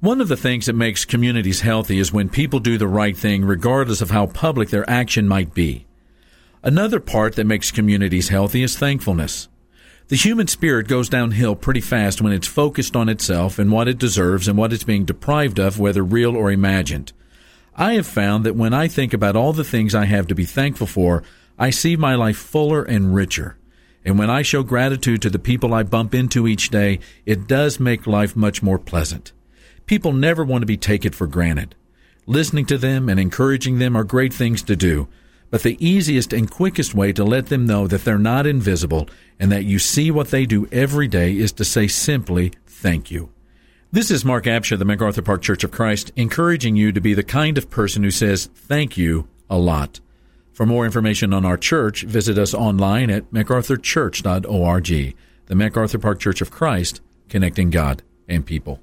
One of the things that makes communities healthy is when people do the right thing regardless of how public their action might be. Another part that makes communities healthy is thankfulness. The human spirit goes downhill pretty fast when it's focused on itself and what it deserves and what it's being deprived of, whether real or imagined. I have found that when I think about all the things I have to be thankful for, I see my life fuller and richer. And when I show gratitude to the people I bump into each day, it does make life much more pleasant. People never want to be taken for granted. Listening to them and encouraging them are great things to do, but the easiest and quickest way to let them know that they're not invisible and that you see what they do every day is to say simply, thank you. This is Mark Absher, the MacArthur Park Church of Christ, encouraging you to be the kind of person who says thank you a lot. For more information on our church, visit us online at macarthurchurch.org. The MacArthur Park Church of Christ, connecting God and people.